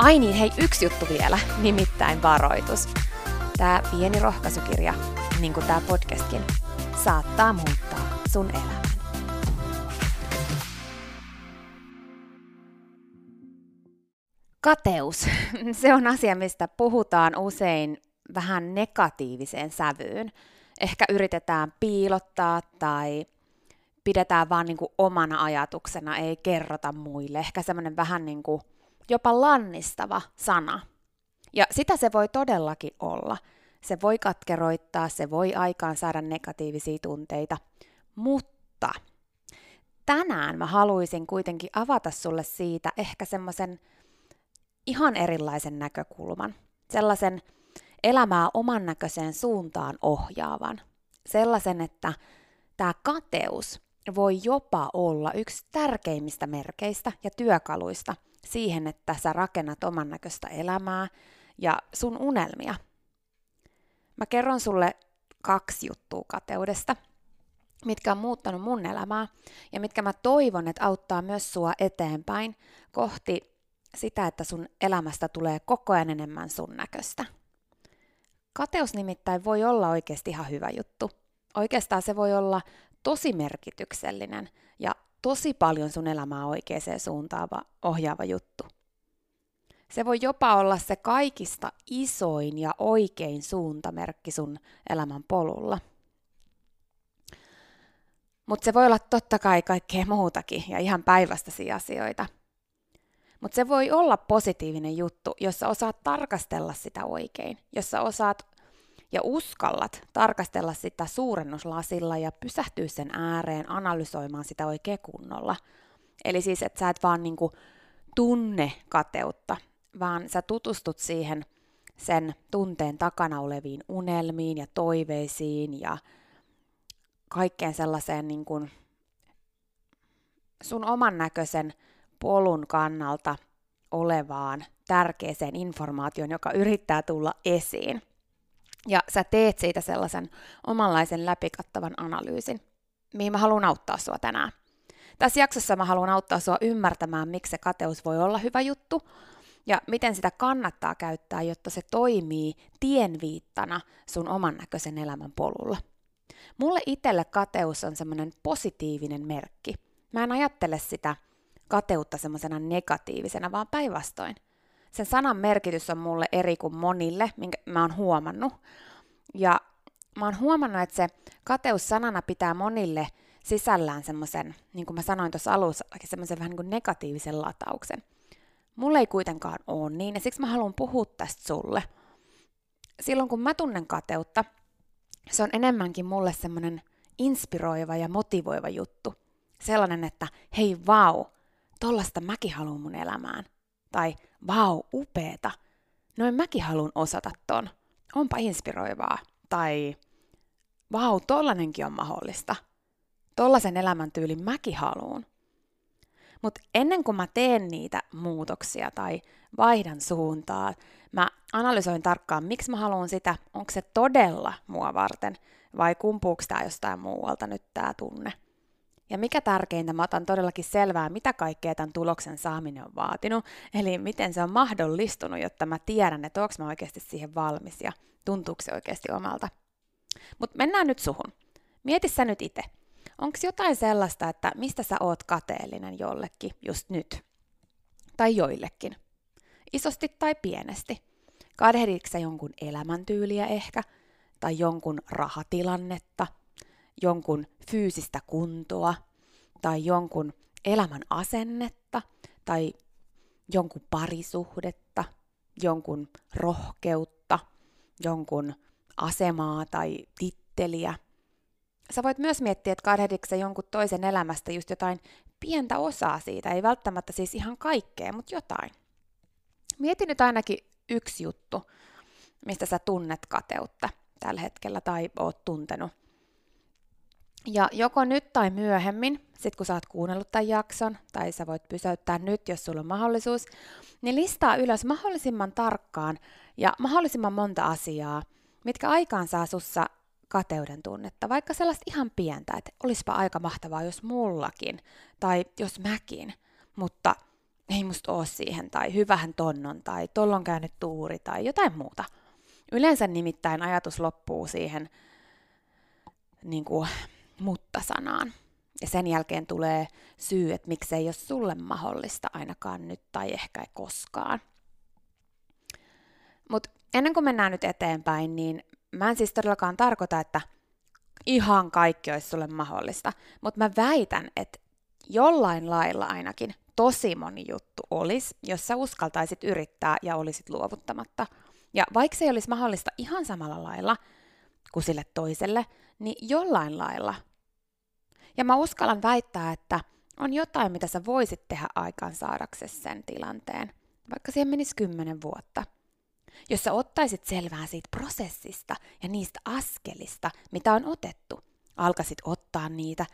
Ai niin, hei, yksi juttu vielä, nimittäin varoitus. Tämä pieni rohkaisukirja, niin kuin tämä podcastkin, saattaa muuttaa sun elämän. Kateus. Se on asia, mistä puhutaan usein vähän negatiiviseen sävyyn. Ehkä yritetään piilottaa tai pidetään vaan niin kuin omana ajatuksena, ei kerrota muille. Ehkä semmoinen vähän niin kuin jopa lannistava sana. Ja sitä se voi todellakin olla. Se voi katkeroittaa, se voi aikaan saada negatiivisia tunteita, mutta tänään mä haluaisin kuitenkin avata sulle siitä ehkä semmoisen ihan erilaisen näkökulman, sellaisen elämää oman näköiseen suuntaan ohjaavan, sellaisen, että tämä kateus voi jopa olla yksi tärkeimmistä merkeistä ja työkaluista – siihen, että sä rakennat oman näköistä elämää ja sun unelmia. Mä kerron sulle kaksi juttua kateudesta, mitkä on muuttanut mun elämää ja mitkä mä toivon, että auttaa myös sua eteenpäin kohti sitä, että sun elämästä tulee koko ajan enemmän sun näköistä. Kateus nimittäin voi olla oikeasti ihan hyvä juttu. Oikeastaan se voi olla tosi merkityksellinen ja tosi paljon sun elämää oikeaan suuntaava, ohjaava juttu. Se voi jopa olla se kaikista isoin ja oikein suuntamerkki sun elämän polulla. Mutta se voi olla totta kai kaikkea muutakin ja ihan päivästäisiä asioita. Mutta se voi olla positiivinen juttu, jossa osaat tarkastella sitä oikein, jossa osaat ja uskallat tarkastella sitä suurennuslasilla ja pysähtyä sen ääreen analysoimaan sitä oikein kunnolla. Eli siis, että sä et vaan niinku tunne kateutta, vaan sä tutustut siihen sen tunteen takana oleviin unelmiin ja toiveisiin ja kaikkeen sellaiseen niin kuin sun oman näköisen polun kannalta olevaan tärkeäseen informaatioon, joka yrittää tulla esiin. Ja sä teet siitä sellaisen omanlaisen läpikattavan analyysin, mihin mä haluan auttaa sua tänään. Tässä jaksossa mä haluan auttaa sua ymmärtämään, miksi se kateus voi olla hyvä juttu ja miten sitä kannattaa käyttää, jotta se toimii tienviittana sun oman näköisen elämän polulla. Mulle itselle kateus on semmoinen positiivinen merkki. Mä en ajattele sitä kateutta semmoisena negatiivisena, vaan päinvastoin – sen sanan merkitys on mulle eri kuin monille, minkä mä oon huomannut. Ja mä oon huomannut, että se kateus sanana pitää monille sisällään semmoisen, niin kuin mä sanoin tuossa alussa, semmoisen vähän niin kuin negatiivisen latauksen. Mulle ei kuitenkaan ole niin, ja siksi mä haluan puhua tästä sulle. Silloin kun mä tunnen kateutta, se on enemmänkin mulle semmoinen inspiroiva ja motivoiva juttu. Sellainen, että hei vau, tollasta mäkin haluan mun elämään. Tai vau, upeeta, noin mäkin haluan osata ton. Onpa inspiroivaa. Tai vau, tollanenkin on mahdollista. Tollasen elämäntyylin mäkin haluan. Mutta ennen kuin mä teen niitä muutoksia tai vaihdan suuntaa, mä analysoin tarkkaan, miksi mä haluan sitä, onko se todella mua varten vai kumpuuko tämä jostain muualta nyt tämä tunne. Ja mikä tärkeintä, mä otan todellakin selvää, mitä kaikkea tämän tuloksen saaminen on vaatinut, eli miten se on mahdollistunut, jotta mä tiedän, että onko mä oikeasti siihen valmis ja tuntuuko se oikeasti omalta. Mutta mennään nyt suhun. Mieti sä nyt itse. Onko jotain sellaista, että mistä sä oot kateellinen jollekin just nyt? Tai joillekin? Isosti tai pienesti? Kadehditkö jonkun elämäntyyliä ehkä? Tai jonkun rahatilannetta? Jonkun fyysistä kuntoa? Tai jonkun elämän asennetta? Tai jonkun parisuhdetta? Jonkun rohkeutta? Jonkun asemaa tai titteliä – sä voit myös miettiä, että kadehdiksä jonkun toisen elämästä just jotain pientä osaa siitä, ei välttämättä siis ihan kaikkea, mutta jotain. Mieti nyt ainakin yksi juttu, mistä sä tunnet kateutta tällä hetkellä tai oot tuntenut. Ja joko nyt tai myöhemmin, sit kun sä oot kuunnellut tämän jakson, tai sä voit pysäyttää nyt, jos sulla on mahdollisuus, niin listaa ylös mahdollisimman tarkkaan ja mahdollisimman monta asiaa, mitkä aikaan saa sussa kateuden tunnetta, vaikka sellaista ihan pientä, että olisipa aika mahtavaa, jos mullakin, tai jos mäkin, mutta ei musta ole siihen, tai hyvähän tonnon, tai tollon käynyt tuuri, tai jotain muuta. Yleensä nimittäin ajatus loppuu siihen niin kuin, mutta-sanaan. Ja sen jälkeen tulee syy, että miksei ole sulle mahdollista ainakaan nyt tai ehkä koskaan. Mutta ennen kuin mennään nyt eteenpäin, niin mä en siis todellakaan tarkoita, että ihan kaikki olisi sulle mahdollista, mutta mä väitän, että jollain lailla ainakin tosi moni juttu olisi, jos sä uskaltaisit yrittää ja olisit luovuttamatta. Ja vaikka se ei olisi mahdollista ihan samalla lailla kuin sille toiselle, niin jollain lailla. Ja mä uskallan väittää, että on jotain, mitä sä voisit tehdä aikaan saadaksesi sen tilanteen, vaikka siihen menisi kymmenen vuotta – jos sä ottaisit selvää siitä prosessista ja niistä askelista, mitä on otettu, alkasit ottaa niitä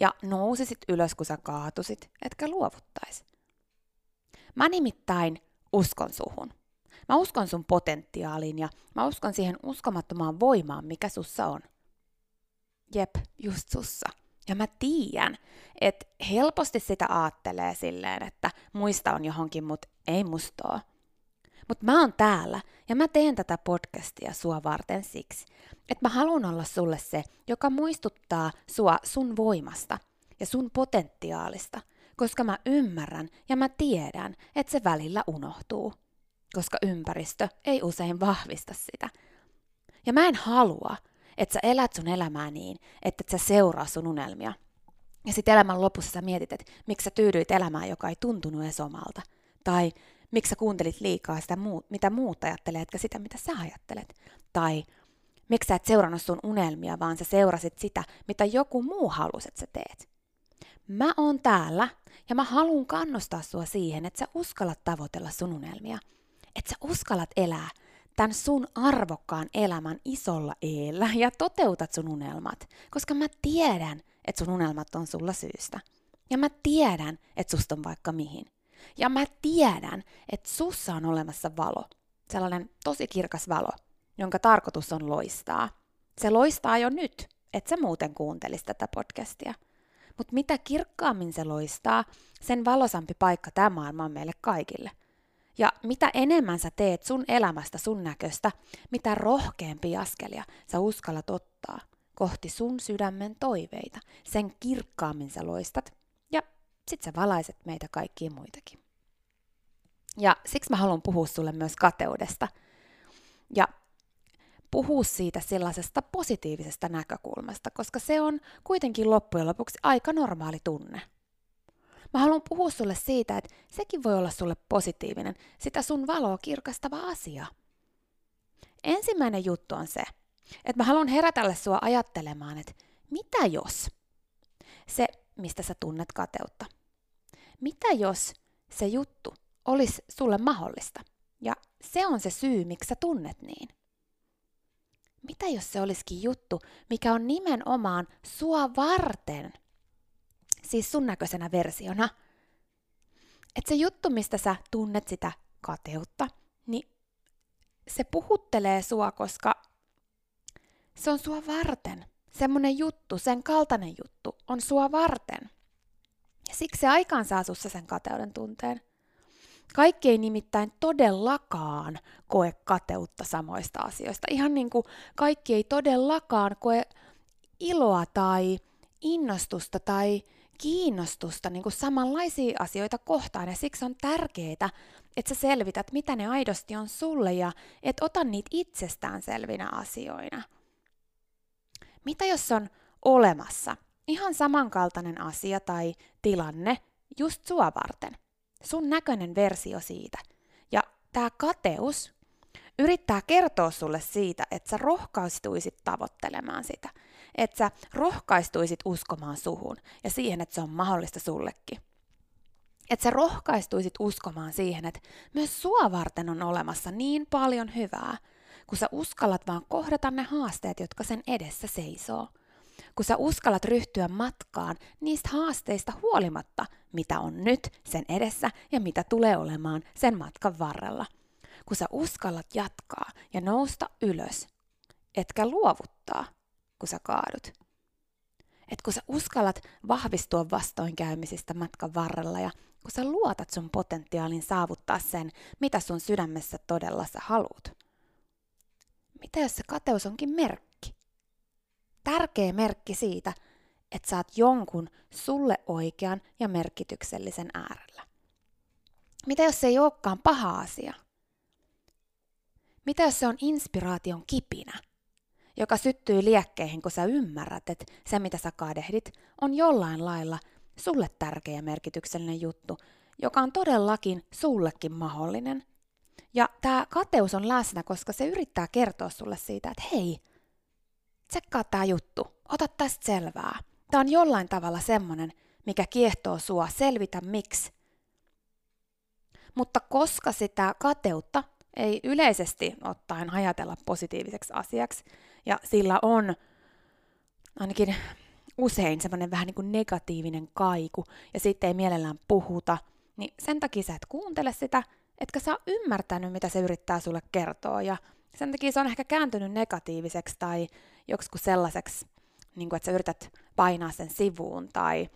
ja nousisit ylös, kun sä kaatusit, etkä luovuttais. Mä nimittäin uskon suhun. Mä uskon sun potentiaaliin ja mä uskon siihen uskomattomaan voimaan, mikä sussa on. Jep, just sussa. Ja mä tiedän, että helposti sitä aattelee silleen, että muista on johonkin, mutta ei musta mutta mä oon täällä ja mä teen tätä podcastia sua varten siksi, että mä haluan olla sulle se, joka muistuttaa sua sun voimasta ja sun potentiaalista, koska mä ymmärrän ja mä tiedän, että se välillä unohtuu, koska ympäristö ei usein vahvista sitä. Ja mä en halua, että sä elät sun elämää niin, että et sä seuraa sun unelmia. Ja sitten elämän lopussa sä mietit, että miksi sä tyydyit elämään, joka ei tuntunut edes omalta. Tai miksi sä kuuntelit liikaa sitä, mitä muut ajattelee, etkä sitä, mitä sä ajattelet. Tai miksi sä et seurannut sun unelmia, vaan sä seurasit sitä, mitä joku muu halusi, että sä teet. Mä oon täällä ja mä haluan kannustaa sua siihen, että sä uskallat tavoitella sun unelmia. Että sä uskallat elää tämän sun arvokkaan elämän isolla eellä ja toteutat sun unelmat, koska mä tiedän, että sun unelmat on sulla syystä. Ja mä tiedän, että susta on vaikka mihin. Ja mä tiedän, että sussa on olemassa valo, sellainen tosi kirkas valo, jonka tarkoitus on loistaa. Se loistaa jo nyt, et sä muuten kuuntelisi tätä podcastia. Mutta mitä kirkkaammin se loistaa, sen valosampi paikka tämä maailma on meille kaikille. Ja mitä enemmän sä teet sun elämästä sun näköistä, mitä rohkeampi askelia sä uskallat ottaa kohti sun sydämen toiveita, sen kirkkaammin sä loistat ja sit sä valaiset meitä kaikkia muitakin. Ja siksi mä haluan puhua sulle myös kateudesta. Ja puhua siitä sellaisesta positiivisesta näkökulmasta, koska se on kuitenkin loppujen lopuksi aika normaali tunne. Mä haluan puhua sulle siitä, että sekin voi olla sulle positiivinen, sitä sun valoa kirkastava asia. Ensimmäinen juttu on se, että mä haluan herätellä sua ajattelemaan, että mitä jos se, mistä sä tunnet kateutta, mitä jos se juttu olisi sulle mahdollista ja se on se syy, miksi sä tunnet niin? Mitä jos se olisikin juttu, mikä on nimenomaan sua varten? Siis sun näköisenä versiona. Että se juttu, mistä sä tunnet sitä kateutta, niin se puhuttelee sua, koska se on sua varten. Semmonen juttu, sen kaltainen juttu on sua varten. Ja siksi se aikaan saa sussa sen kateuden tunteen. Kaikki ei nimittäin todellakaan koe kateutta samoista asioista. Ihan niin kuin kaikki ei todellakaan koe iloa tai innostusta tai kiinnostusta niin kuin samanlaisia asioita kohtaan. Ja siksi on tärkeää, että sä selvität, mitä ne aidosti on sulle ja et ota niitä itsestään selvinä asioina. Mitä jos on olemassa ihan samankaltainen asia tai tilanne just sua varten – sun näköinen versio siitä. Ja tämä kateus yrittää kertoa sulle siitä, että sä rohkaistuisit tavoittelemaan sitä. Että sä rohkaistuisit uskomaan suhun ja siihen, että se on mahdollista sullekin. Että sä rohkaistuisit uskomaan siihen, että myös sua varten on olemassa niin paljon hyvää, kun sä uskallat vaan kohdata ne haasteet, jotka sen edessä seisoo kun sä uskallat ryhtyä matkaan niistä haasteista huolimatta, mitä on nyt sen edessä ja mitä tulee olemaan sen matkan varrella. Kun sä uskallat jatkaa ja nousta ylös, etkä luovuttaa, kun sä kaadut. Et kun sä uskallat vahvistua vastoinkäymisistä matkan varrella ja kun sä luotat sun potentiaalin saavuttaa sen, mitä sun sydämessä todella sä haluut. Mitä jos se kateus onkin merkki? tärkeä merkki siitä, että saat jonkun sulle oikean ja merkityksellisen äärellä. Mitä jos se ei olekaan paha asia? Mitä jos se on inspiraation kipinä, joka syttyy liekkeihin, kun sä ymmärrät, että se mitä sä kadehdit on jollain lailla sulle tärkeä merkityksellinen juttu, joka on todellakin sullekin mahdollinen. Ja tämä kateus on läsnä, koska se yrittää kertoa sulle siitä, että hei, tsekkaa tämä juttu, ota tästä selvää. Tämä on jollain tavalla semmonen, mikä kiehtoo sua, selvitä miksi. Mutta koska sitä kateutta ei yleisesti ottaen ajatella positiiviseksi asiaksi, ja sillä on ainakin usein semmoinen vähän niin kuin negatiivinen kaiku, ja sitten ei mielellään puhuta, niin sen takia sä et kuuntele sitä, etkä sä ymmärtänyt, mitä se yrittää sulle kertoa, ja sen takia se on ehkä kääntynyt negatiiviseksi tai joksikin sellaiseksi, niin kuin, että sä yrität painaa sen sivuun tai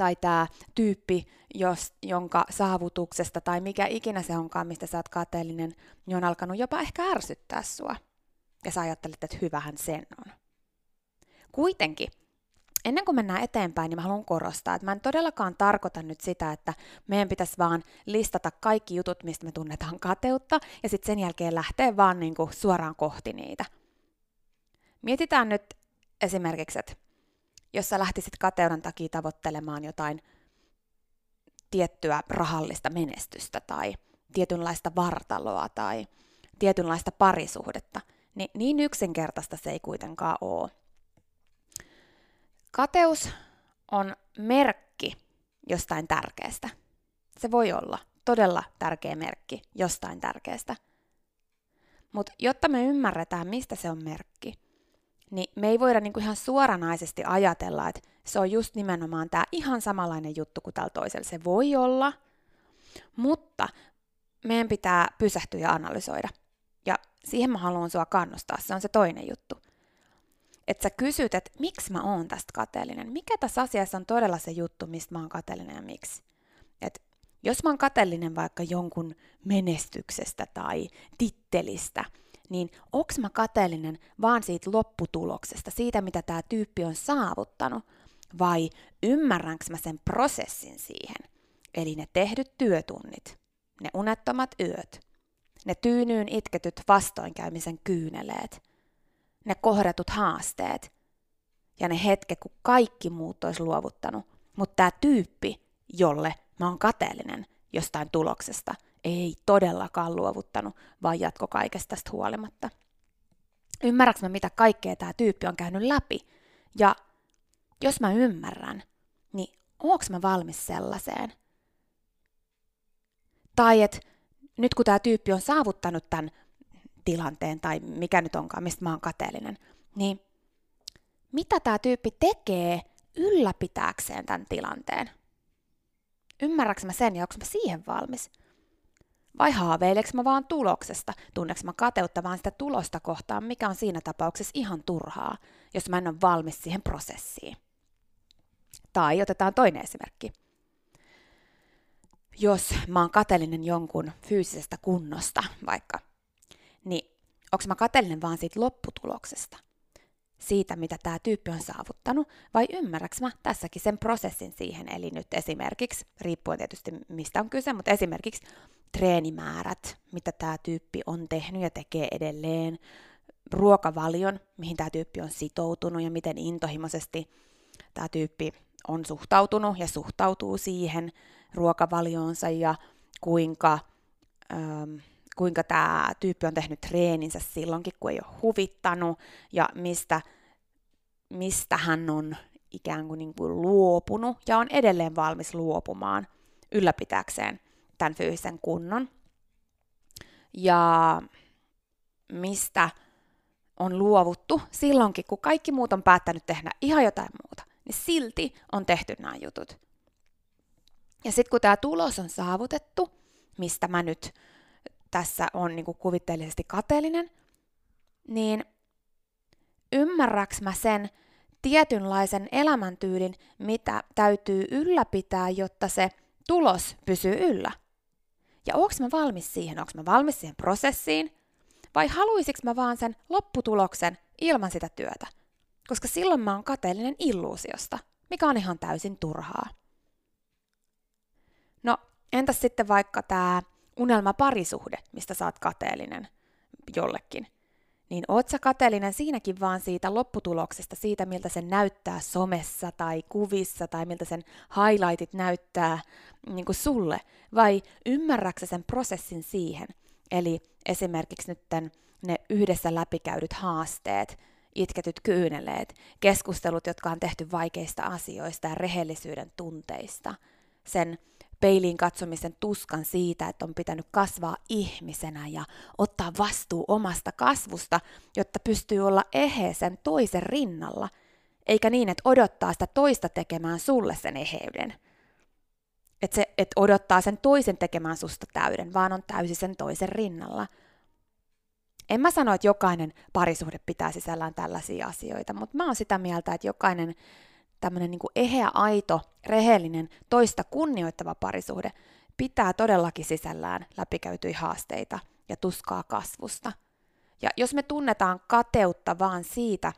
tai tämä tyyppi, jos, jonka saavutuksesta tai mikä ikinä se onkaan, mistä sä oot kateellinen, niin on alkanut jopa ehkä ärsyttää sua. Ja sä ajattelet, että hyvähän sen on. Kuitenkin ennen kuin mennään eteenpäin, niin mä haluan korostaa, että mä en todellakaan tarkoita nyt sitä, että meidän pitäisi vaan listata kaikki jutut, mistä me tunnetaan kateutta, ja sitten sen jälkeen lähteä vaan niin kuin suoraan kohti niitä. Mietitään nyt esimerkiksi, että jos sä lähtisit kateuden takia tavoittelemaan jotain tiettyä rahallista menestystä tai tietynlaista vartaloa tai tietynlaista parisuhdetta, niin niin yksinkertaista se ei kuitenkaan ole. Kateus on merkki jostain tärkeästä. Se voi olla todella tärkeä merkki jostain tärkeästä. Mutta jotta me ymmärretään, mistä se on merkki, niin me ei voida niinku ihan suoranaisesti ajatella, että se on just nimenomaan tämä ihan samanlainen juttu kuin tällä toisella. Se voi olla, mutta meidän pitää pysähtyä ja analysoida. Ja siihen mä haluan sua kannustaa, se on se toinen juttu että sä kysyt, että miksi mä oon tästä kateellinen. Mikä tässä asiassa on todella se juttu, mistä mä oon kateellinen ja miksi? Et jos mä oon kateellinen vaikka jonkun menestyksestä tai tittelistä, niin onks mä kateellinen vaan siitä lopputuloksesta, siitä mitä tämä tyyppi on saavuttanut, vai ymmärränkö mä sen prosessin siihen? Eli ne tehdyt työtunnit, ne unettomat yöt, ne tyynyyn itketyt vastoinkäymisen kyyneleet, ne kohdatut haasteet ja ne hetket, kun kaikki muut olisi luovuttanut. Mutta tämä tyyppi, jolle mä oon kateellinen jostain tuloksesta, ei todellakaan luovuttanut, vaan jatko kaikesta tästä huolimatta. Ymmärrätkö mä, mitä kaikkea tämä tyyppi on käynyt läpi? Ja jos mä ymmärrän, niin onks mä valmis sellaiseen? Tai että nyt kun tämä tyyppi on saavuttanut tämän tilanteen tai mikä nyt onkaan, mistä mä oon kateellinen, niin mitä tämä tyyppi tekee ylläpitääkseen tämän tilanteen? Ymmärräks mä sen ja onko mä siihen valmis? Vai haaveileks mä vaan tuloksesta? Tunneks mä kateutta vaan sitä tulosta kohtaan, mikä on siinä tapauksessa ihan turhaa, jos mä en ole valmis siihen prosessiin? Tai otetaan toinen esimerkki. Jos mä oon kateellinen jonkun fyysisestä kunnosta vaikka, niin onko mä kateellinen vaan siitä lopputuloksesta? Siitä, mitä tämä tyyppi on saavuttanut, vai ymmärräks mä tässäkin sen prosessin siihen? Eli nyt esimerkiksi, riippuen tietysti mistä on kyse, mutta esimerkiksi treenimäärät, mitä tämä tyyppi on tehnyt ja tekee edelleen, ruokavalion, mihin tämä tyyppi on sitoutunut ja miten intohimoisesti tämä tyyppi on suhtautunut ja suhtautuu siihen ruokavalioonsa ja kuinka, kuinka tämä tyyppi on tehnyt treeninsä silloinkin, kun ei ole huvittanut ja mistä, mistä hän on ikään kuin, niin kuin luopunut ja on edelleen valmis luopumaan ylläpitääkseen tämän fyysisen kunnon. Ja mistä on luovuttu silloinkin, kun kaikki muut on päättänyt tehdä ihan jotain muuta, niin silti on tehty nämä jutut. Ja sitten kun tämä tulos on saavutettu, mistä mä nyt tässä on niin kuvitteellisesti kateellinen, niin ymmärräks mä sen tietynlaisen elämäntyylin, mitä täytyy ylläpitää, jotta se tulos pysyy yllä? Ja onko mä valmis siihen? Onko mä valmis siihen prosessiin? Vai haluaisinko mä vaan sen lopputuloksen ilman sitä työtä? Koska silloin mä oon kateellinen illuusiosta, mikä on ihan täysin turhaa. No, entäs sitten vaikka tämä unelmaparisuhde, mistä saat kateellinen jollekin? Niin oot sä kateellinen siinäkin vaan siitä lopputuloksesta, siitä miltä se näyttää somessa tai kuvissa tai miltä sen highlightit näyttää niin kuin sulle? Vai ymmärräksä sen prosessin siihen? Eli esimerkiksi nyt ne yhdessä läpikäydyt haasteet, itketyt kyyneleet, keskustelut, jotka on tehty vaikeista asioista ja rehellisyyden tunteista, sen peiliin katsomisen tuskan siitä, että on pitänyt kasvaa ihmisenä ja ottaa vastuu omasta kasvusta, jotta pystyy olla eheä sen toisen rinnalla, eikä niin, että odottaa sitä toista tekemään sulle sen eheyden. Että se, että odottaa sen toisen tekemään susta täyden, vaan on täysin sen toisen rinnalla. En mä sano, että jokainen parisuhde pitää sisällään tällaisia asioita, mutta mä oon sitä mieltä, että jokainen tämmöinen niin eheä, aito, rehellinen, toista kunnioittava parisuhde pitää todellakin sisällään läpikäytyjä haasteita ja tuskaa kasvusta. Ja jos me tunnetaan kateutta vaan siitä,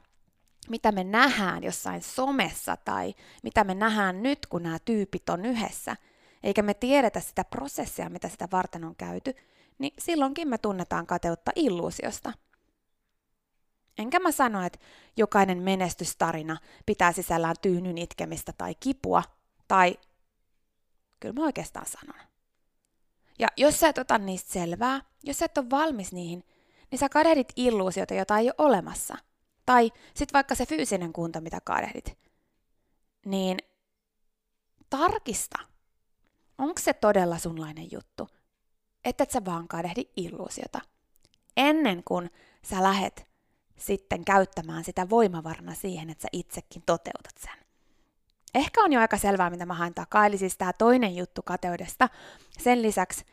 mitä me nähdään jossain somessa tai mitä me nähdään nyt, kun nämä tyypit on yhdessä, eikä me tiedetä sitä prosessia, mitä sitä varten on käyty, niin silloinkin me tunnetaan kateutta illuusiosta – Enkä mä sano, että jokainen menestystarina pitää sisällään tyynyn itkemistä tai kipua, tai kyllä mä oikeastaan sanon. Ja jos sä et ota niistä selvää, jos sä et ole valmis niihin, niin sä kadehdit illuusiota, jota ei ole olemassa. Tai sit vaikka se fyysinen kunto, mitä kadehdit. Niin tarkista, onko se todella sunlainen juttu, että et sä vaan kadehdi illuusiota. Ennen kuin sä lähet sitten käyttämään sitä voimavarna siihen, että sä itsekin toteutat sen. Ehkä on jo aika selvää, mitä mä haen takaa, eli siis tämä toinen juttu kateudesta. Sen lisäksi,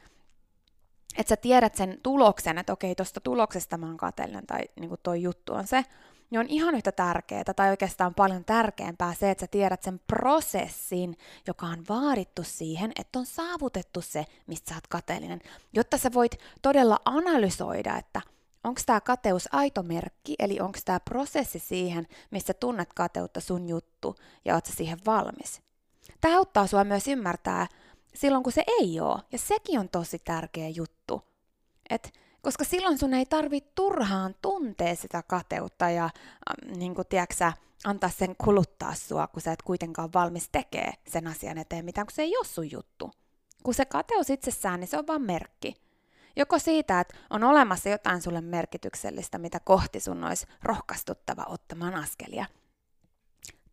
että sä tiedät sen tuloksen, että okei, tuosta tuloksesta mä oon kateellinen, tai niin kuin toi juttu on se, niin on ihan yhtä tärkeää, tai oikeastaan paljon tärkeämpää se, että sä tiedät sen prosessin, joka on vaadittu siihen, että on saavutettu se, mistä sä oot kateellinen, jotta sä voit todella analysoida, että – onko tämä kateus aito merkki, eli onko tämä prosessi siihen, missä tunnet kateutta sun juttu ja oot siihen valmis. Tämä auttaa sua myös ymmärtää silloin, kun se ei ole, ja sekin on tosi tärkeä juttu. Et, koska silloin sun ei tarvitse turhaan tuntea sitä kateutta ja äh, niin kuin, tiedätkö, antaa sen kuluttaa sua, kun sä et kuitenkaan valmis tekee sen asian eteen mitään, kun se ei ole sun juttu. Kun se kateus itsessään, niin se on vain merkki. Joko siitä, että on olemassa jotain sulle merkityksellistä, mitä kohti sun olisi rohkaistuttava ottamaan askelia.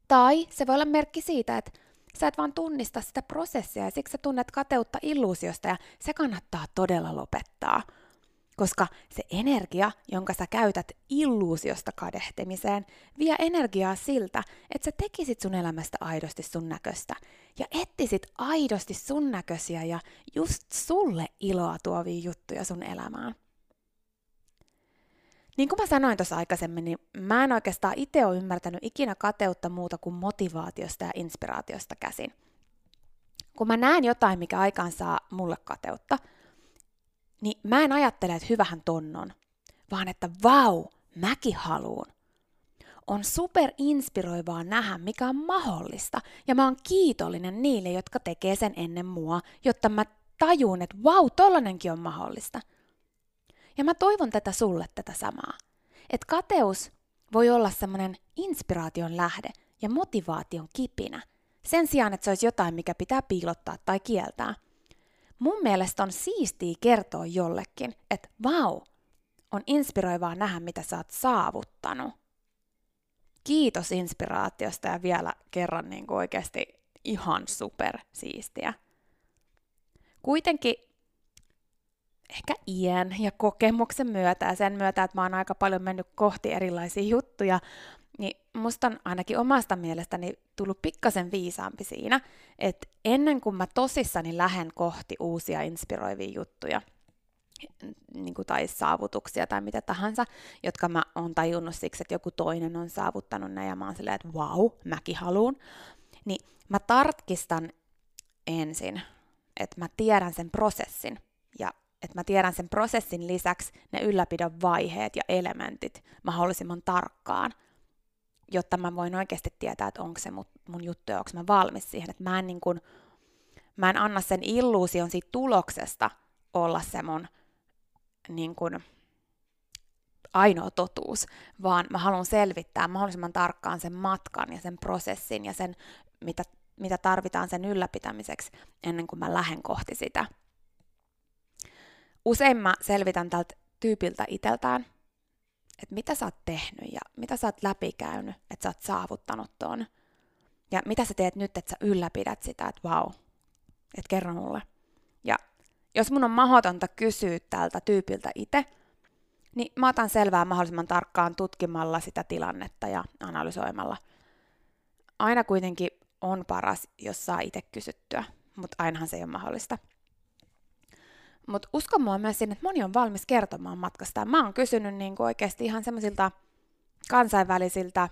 Tai se voi olla merkki siitä, että sä et vaan tunnista sitä prosessia ja siksi sä tunnet kateutta illuusiosta ja se kannattaa todella lopettaa. Koska se energia, jonka sä käytät illuusiosta kadehtimiseen, vie energiaa siltä, että sä tekisit sun elämästä aidosti sun näköistä ja etsisit aidosti sun näköisiä ja just sulle iloa tuovia juttuja sun elämään. Niin kuin mä sanoin tuossa aikaisemmin, niin mä en oikeastaan itse ole ymmärtänyt ikinä kateutta muuta kuin motivaatiosta ja inspiraatiosta käsin. Kun mä näen jotain, mikä aikaan saa mulle kateutta, niin mä en ajattele, että hyvähän tonnon, vaan että vau, mäkin haluun. On super inspiroivaa nähdä, mikä on mahdollista, ja mä oon kiitollinen niille, jotka tekee sen ennen mua, jotta mä tajun, että vau, tollanenkin on mahdollista – ja mä toivon tätä sulle tätä samaa. Että kateus voi olla semmoinen inspiraation lähde ja motivaation kipinä, sen sijaan, että se olisi jotain, mikä pitää piilottaa tai kieltää. Mun mielestä on siistiä kertoa jollekin, että vau, on inspiroivaa nähdä, mitä sä oot saavuttanut. Kiitos inspiraatiosta ja vielä kerran niin kuin oikeasti ihan super siistiä. Kuitenkin ehkä iän ja kokemuksen myötä ja sen myötä, että mä oon aika paljon mennyt kohti erilaisia juttuja, niin musta on ainakin omasta mielestäni tullut pikkasen viisaampi siinä, että ennen kuin mä tosissani lähden kohti uusia inspiroivia juttuja, niin kuin, tai saavutuksia tai mitä tahansa, jotka mä oon tajunnut siksi, että joku toinen on saavuttanut ne ja mä oon silleen, että vau, mäkin haluun, niin mä tarkistan ensin, että mä tiedän sen prosessin ja että mä tiedän sen prosessin lisäksi ne ylläpidon vaiheet ja elementit mahdollisimman tarkkaan, jotta mä voin oikeasti tietää, että onko se mun juttu ja onko mä valmis siihen. Että mä en, niin kun, mä en anna sen illuusion siitä tuloksesta olla se mun niin kun, ainoa totuus, vaan mä haluan selvittää mahdollisimman tarkkaan sen matkan ja sen prosessin ja sen, mitä, mitä tarvitaan sen ylläpitämiseksi ennen kuin mä lähden kohti sitä usein mä selvitän tältä tyypiltä iteltään, että mitä sä oot tehnyt ja mitä sä oot läpikäynyt, että sä oot saavuttanut ton. Ja mitä sä teet nyt, että sä ylläpidät sitä, että vau, että kerro mulle. Ja jos mun on mahdotonta kysyä tältä tyypiltä itse, niin mä otan selvää mahdollisimman tarkkaan tutkimalla sitä tilannetta ja analysoimalla. Aina kuitenkin on paras, jos saa itse kysyttyä, mutta ainahan se ei ole mahdollista. Mutta uskon mua myös sinne, että moni on valmis kertomaan matkasta. Mä oon kysynyt niin oikeasti ihan semmoisilta kansainvälisiltä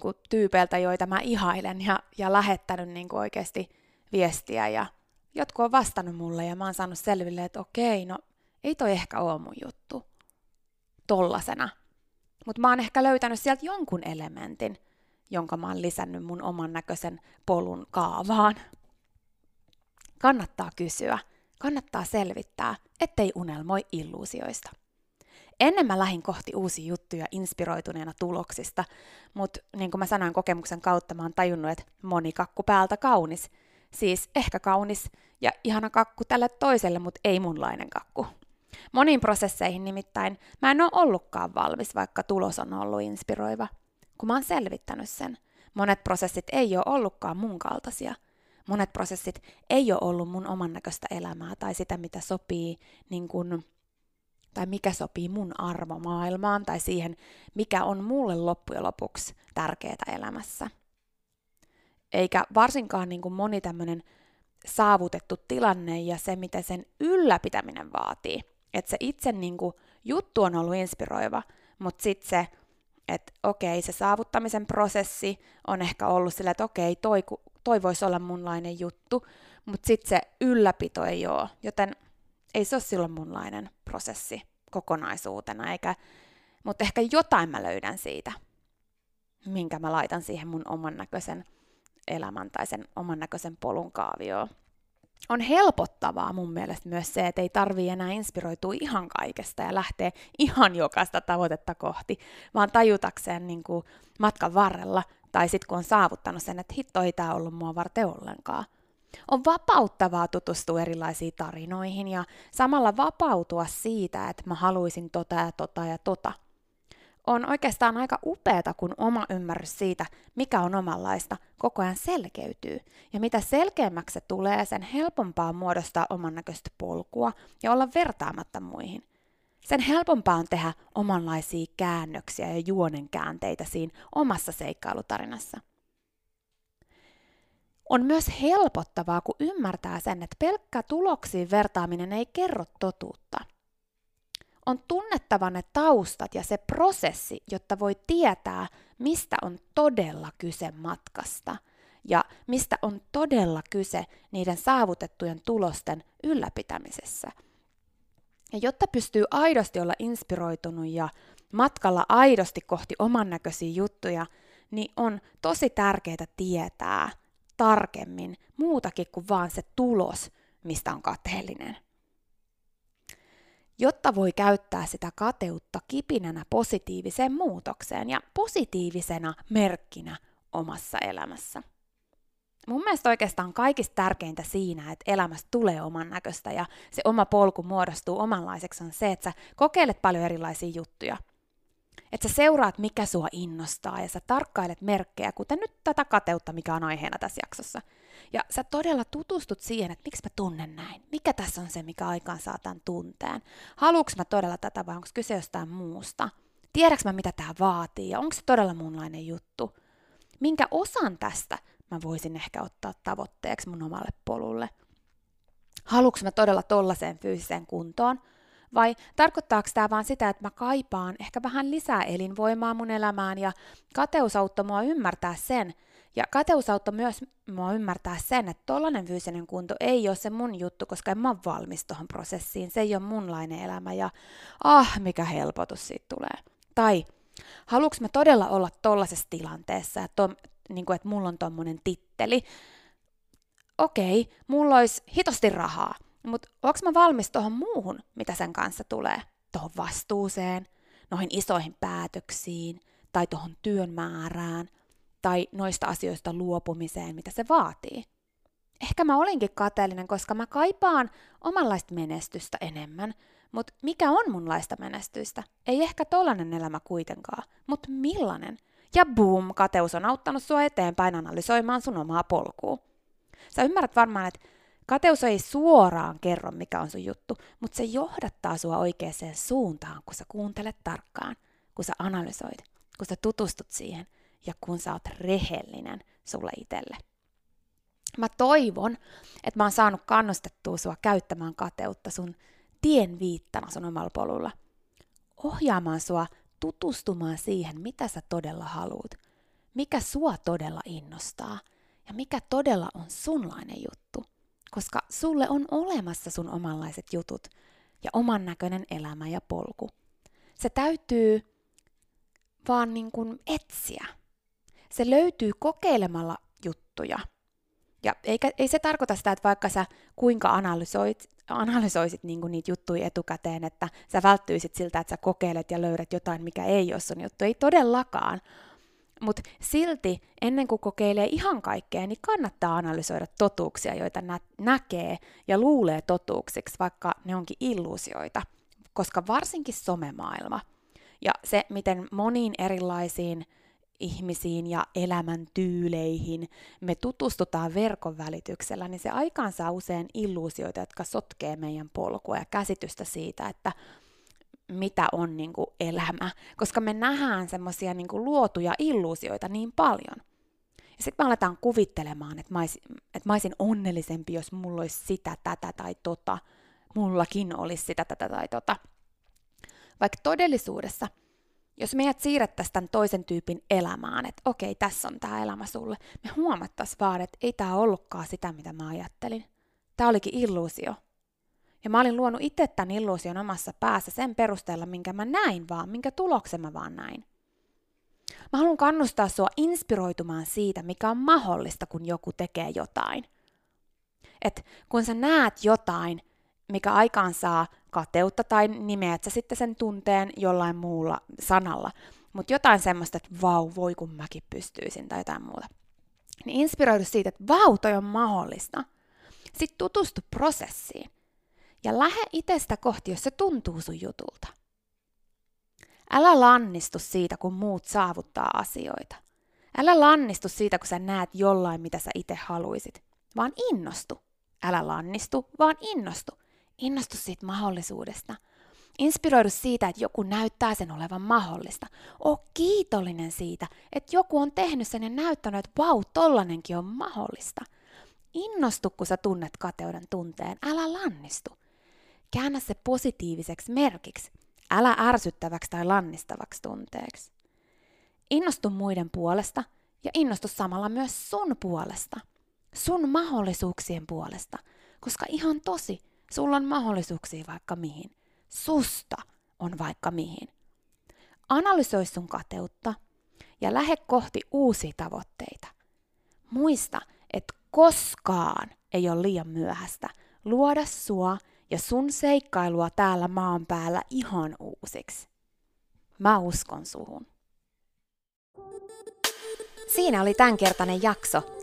kuin tyypeiltä, joita mä ihailen, ja, ja lähettänyt niin oikeasti viestiä. Ja jotkut on vastannut mulle, ja mä oon saanut selville, että okei, no ei toi ehkä ole mun juttu tollasena. Mutta mä oon ehkä löytänyt sieltä jonkun elementin, jonka mä oon lisännyt mun oman näköisen polun kaavaan. Kannattaa kysyä kannattaa selvittää, ettei unelmoi illuusioista. Ennen mä lähin kohti uusia juttuja inspiroituneena tuloksista, mutta niin kuin mä sanoin kokemuksen kautta, mä oon tajunnut, että moni kakku päältä kaunis. Siis ehkä kaunis ja ihana kakku tälle toiselle, mutta ei munlainen kakku. Moniin prosesseihin nimittäin mä en ole ollutkaan valmis, vaikka tulos on ollut inspiroiva. Kun mä oon selvittänyt sen, monet prosessit ei ole ollutkaan mun kaltaisia – monet prosessit ei ole ollut mun oman näköistä elämää tai sitä, mitä sopii niin kun, tai mikä sopii mun arvomaailmaan tai siihen, mikä on mulle loppujen lopuksi tärkeää elämässä. Eikä varsinkaan niin kuin moni tämmöinen saavutettu tilanne ja se, mitä sen ylläpitäminen vaatii. Että se itse niin kuin, juttu on ollut inspiroiva, mutta sitten se, että okei, se saavuttamisen prosessi on ehkä ollut sillä, että okei, toi, toi voisi olla munlainen juttu, mutta sitten se ylläpito ei ole, joten ei se ole silloin munlainen prosessi kokonaisuutena, eikä, mutta ehkä jotain mä löydän siitä, minkä mä laitan siihen mun oman näköisen elämän tai sen oman näköisen polun kaavioon. on helpottavaa mun mielestä myös se, että ei tarvii enää inspiroitua ihan kaikesta ja lähteä ihan jokaista tavoitetta kohti, vaan tajutakseen niin kuin matkan varrella tai sitten kun on saavuttanut sen, että hitto ei tämä ollut mua varten ollenkaan. On vapauttavaa tutustua erilaisiin tarinoihin ja samalla vapautua siitä, että mä haluaisin tota ja tota ja tota – on oikeastaan aika upeata, kun oma ymmärrys siitä, mikä on omanlaista, koko ajan selkeytyy. Ja mitä selkeämmäksi se tulee, sen helpompaa muodostaa oman näköistä polkua ja olla vertaamatta muihin. Sen helpompaa on tehdä omanlaisia käännöksiä ja juonen käänteitä siinä omassa seikkailutarinassa. On myös helpottavaa, kun ymmärtää sen, että pelkkä tuloksiin vertaaminen ei kerro totuutta – on tunnettava ne taustat ja se prosessi, jotta voi tietää, mistä on todella kyse matkasta ja mistä on todella kyse niiden saavutettujen tulosten ylläpitämisessä. Ja jotta pystyy aidosti olla inspiroitunut ja matkalla aidosti kohti oman näköisiä juttuja, niin on tosi tärkeää tietää tarkemmin muutakin kuin vaan se tulos, mistä on kateellinen jotta voi käyttää sitä kateutta kipinänä positiiviseen muutokseen ja positiivisena merkkinä omassa elämässä. Mun mielestä oikeastaan kaikista tärkeintä siinä, että elämästä tulee oman näköistä ja se oma polku muodostuu omanlaiseksi on se, että sä kokeilet paljon erilaisia juttuja. Että sä seuraat, mikä sua innostaa ja sä tarkkailet merkkejä, kuten nyt tätä kateutta, mikä on aiheena tässä jaksossa – ja sä todella tutustut siihen, että miksi mä tunnen näin. Mikä tässä on se, mikä aikaan saa tämän tunteen. Haluuks mä todella tätä vai onko kyse jostain muusta? Tiedäks mä, mitä tämä vaatii ja onko se todella munlainen juttu? Minkä osan tästä mä voisin ehkä ottaa tavoitteeksi mun omalle polulle? Haluuks mä todella tollaiseen fyysiseen kuntoon? Vai tarkoittaako tämä vaan sitä, että mä kaipaan ehkä vähän lisää elinvoimaa mun elämään ja kateus auttoi mua ymmärtää sen, ja kateus auttoi myös mua ymmärtää sen, että tollainen fyysinen kunto ei ole se mun juttu, koska en mä ole valmis tuohon prosessiin. Se ei ole munlainen elämä ja ah, mikä helpotus siitä tulee. Tai haluuks mä todella olla tollaisessa tilanteessa, että, to, niin kuin, että mulla on tommonen titteli. Okei, mulla olisi hitosti rahaa, mutta onko mä valmis tuohon muuhun, mitä sen kanssa tulee? Tuohon vastuuseen, noihin isoihin päätöksiin tai tuohon työn määrään – tai noista asioista luopumiseen, mitä se vaatii. Ehkä mä olinkin kateellinen, koska mä kaipaan omanlaista menestystä enemmän, mutta mikä on munlaista menestystä? Ei ehkä tollanen elämä kuitenkaan, mutta millainen? Ja boom, kateus on auttanut sua eteenpäin analysoimaan sun omaa polkua. Sä ymmärrät varmaan, että kateus ei suoraan kerro, mikä on sun juttu, mutta se johdattaa sua oikeaan suuntaan, kun sä kuuntelet tarkkaan, kun sä analysoit, kun sä tutustut siihen ja kun sä oot rehellinen sulle itselle. Mä toivon, että mä oon saanut kannustettua sua käyttämään kateutta sun tien viittana sun omalla polulla. Ohjaamaan sua tutustumaan siihen, mitä sä todella haluat, mikä sua todella innostaa ja mikä todella on sunlainen juttu. Koska sulle on olemassa sun omanlaiset jutut ja oman näköinen elämä ja polku. Se täytyy vaan niin kuin etsiä se löytyy kokeilemalla juttuja. Ja eikä, ei se tarkoita sitä, että vaikka sä kuinka analysoit, analysoisit niin kuin niitä juttuja etukäteen, että sä välttyisit siltä, että sä kokeilet ja löydät jotain, mikä ei ole sun juttu. Ei todellakaan. Mutta silti ennen kuin kokeilee ihan kaikkea, niin kannattaa analysoida totuuksia, joita nä- näkee ja luulee totuuksiksi, vaikka ne onkin illuusioita. Koska varsinkin somemaailma ja se, miten moniin erilaisiin ihmisiin ja elämäntyyleihin me tutustutaan verkon välityksellä, niin se aikaansaa usein illuusioita, jotka sotkee meidän polkua ja käsitystä siitä, että mitä on niin kuin elämä, koska me nähdään semmoisia niin luotuja illuusioita niin paljon. Ja sitten me aletaan kuvittelemaan, että mä, olisin, että mä olisin onnellisempi, jos mulla olisi sitä, tätä tai tota. Mullakin olisi sitä, tätä tai tota. Vaikka todellisuudessa – jos meidät siirrettäisiin tämän toisen tyypin elämään, että okei, tässä on tämä elämä sulle, me huomattaisiin vaan, että ei tämä ollutkaan sitä, mitä mä ajattelin. Tämä olikin illuusio. Ja mä olin luonut itse tämän illuusion omassa päässä sen perusteella, minkä mä näin vaan, minkä tuloksen mä vaan näin. Mä haluan kannustaa sua inspiroitumaan siitä, mikä on mahdollista, kun joku tekee jotain. Että kun sä näet jotain, mikä aikaan saa kateutta tai nimeät sä sitten sen tunteen jollain muulla sanalla, mutta jotain semmoista, että vau, voi kun mäkin pystyisin tai jotain muuta. Niin inspiroidu siitä, että vau, toi on mahdollista. Sitten tutustu prosessiin ja lähde itsestä kohti, jos se tuntuu sun jutulta. Älä lannistu siitä, kun muut saavuttaa asioita. Älä lannistu siitä, kun sä näet jollain, mitä sä itse haluisit, vaan innostu. Älä lannistu, vaan innostu. Innostu siitä mahdollisuudesta. Inspiroidu siitä, että joku näyttää sen olevan mahdollista. Oo kiitollinen siitä, että joku on tehnyt sen ja näyttänyt, että vau, tollanenkin on mahdollista. Innostu, kun sä tunnet kateuden tunteen. Älä lannistu. Käännä se positiiviseksi merkiksi. Älä ärsyttäväksi tai lannistavaksi tunteeksi. Innostu muiden puolesta ja innostu samalla myös sun puolesta. Sun mahdollisuuksien puolesta. Koska ihan tosi, sulla on mahdollisuuksia vaikka mihin. Susta on vaikka mihin. Analysoi sun kateutta ja lähde kohti uusia tavoitteita. Muista, että koskaan ei ole liian myöhäistä luoda sua ja sun seikkailua täällä maan päällä ihan uusiksi. Mä uskon suhun. Siinä oli tämänkertainen jakso.